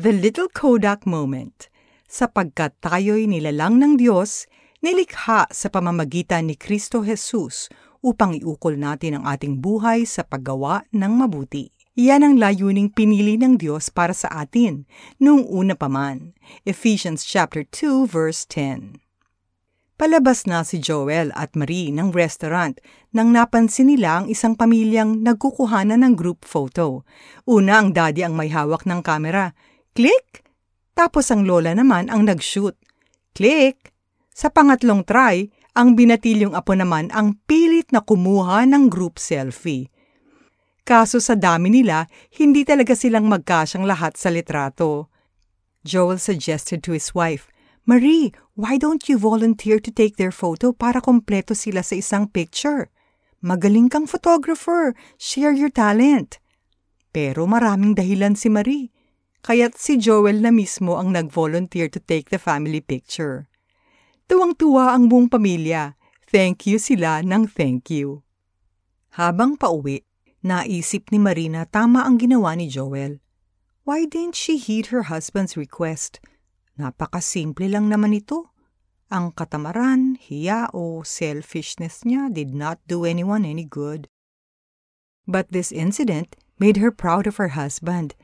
The Little Kodak Moment Sapagkat tayo'y nilalang ng Diyos, nilikha sa pamamagitan ni Kristo Jesus upang iukol natin ang ating buhay sa paggawa ng mabuti. Yan ang layuning pinili ng Diyos para sa atin noong una pa man. Ephesians chapter 2 verse 10. Palabas na si Joel at Marie ng restaurant nang napansin nila ang isang pamilyang nagkukuhanan ng group photo. Una ang daddy ang may hawak ng kamera. Click! Tapos ang lola naman ang nag-shoot. Click! Sa pangatlong try, ang binatilyong apo naman ang pilit na kumuha ng group selfie. Kaso sa dami nila, hindi talaga silang magkasyang lahat sa litrato. Joel suggested to his wife, Marie, why don't you volunteer to take their photo para kompleto sila sa isang picture? Magaling kang photographer, share your talent. Pero maraming dahilan si Marie, kaya't si Joel na mismo ang nag-volunteer to take the family picture. Tuwang-tuwa ang buong pamilya. Thank you sila ng thank you. Habang pauwi, naisip ni Marina tama ang ginawa ni Joel. Why didn't she heed her husband's request? Napakasimple lang naman ito. Ang katamaran, hiya o selfishness niya did not do anyone any good. But this incident made her proud of her husband.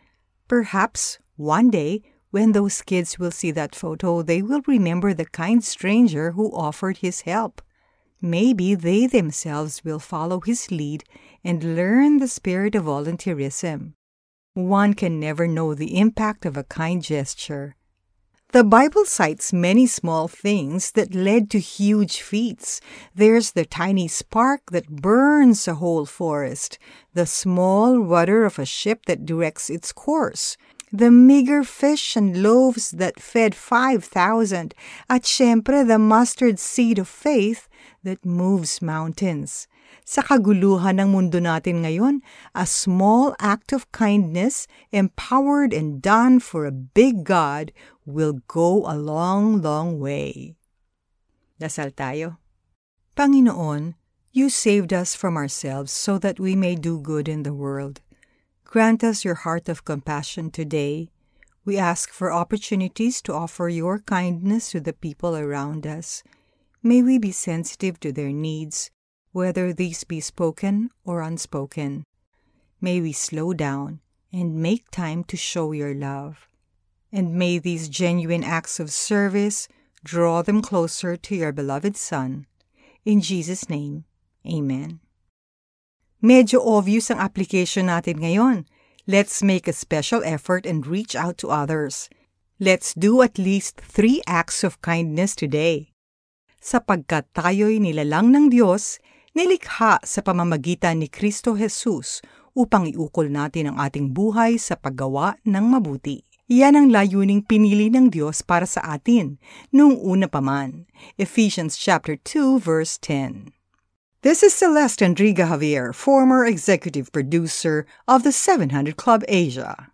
Perhaps one day, when those kids will see that photo, they will remember the kind stranger who offered his help. Maybe they themselves will follow his lead and learn the spirit of volunteerism. One can never know the impact of a kind gesture. The Bible cites many small things that led to huge feats. There's the tiny spark that burns a whole forest, the small rudder of a ship that directs its course, the meager fish and loaves that fed 5,000, at syempre the mustard seed of faith that moves mountains. Sa kaguluhan ng mundo natin ngayon, a small act of kindness, empowered and done for a big God, will go a long, long way. Dasal tayo. Panginoon, you saved us from ourselves so that we may do good in the world. Grant us your heart of compassion today. We ask for opportunities to offer your kindness to the people around us. May we be sensitive to their needs whether these be spoken or unspoken. May we slow down and make time to show your love. And may these genuine acts of service draw them closer to your beloved Son. In Jesus' name, Amen. Medyo obvious ang application natin ngayon. Let's make a special effort and reach out to others. Let's do at least three acts of kindness today. Sapagkat tayo'y nilalang ng Diyos nilikha sa pamamagitan ni Kristo Jesus upang iukol natin ang ating buhay sa paggawa ng mabuti. Yan ang layuning pinili ng Diyos para sa atin noong una pa man. Ephesians chapter 2 verse 10. This is Celeste Enriga Javier, former executive producer of the 700 Club Asia.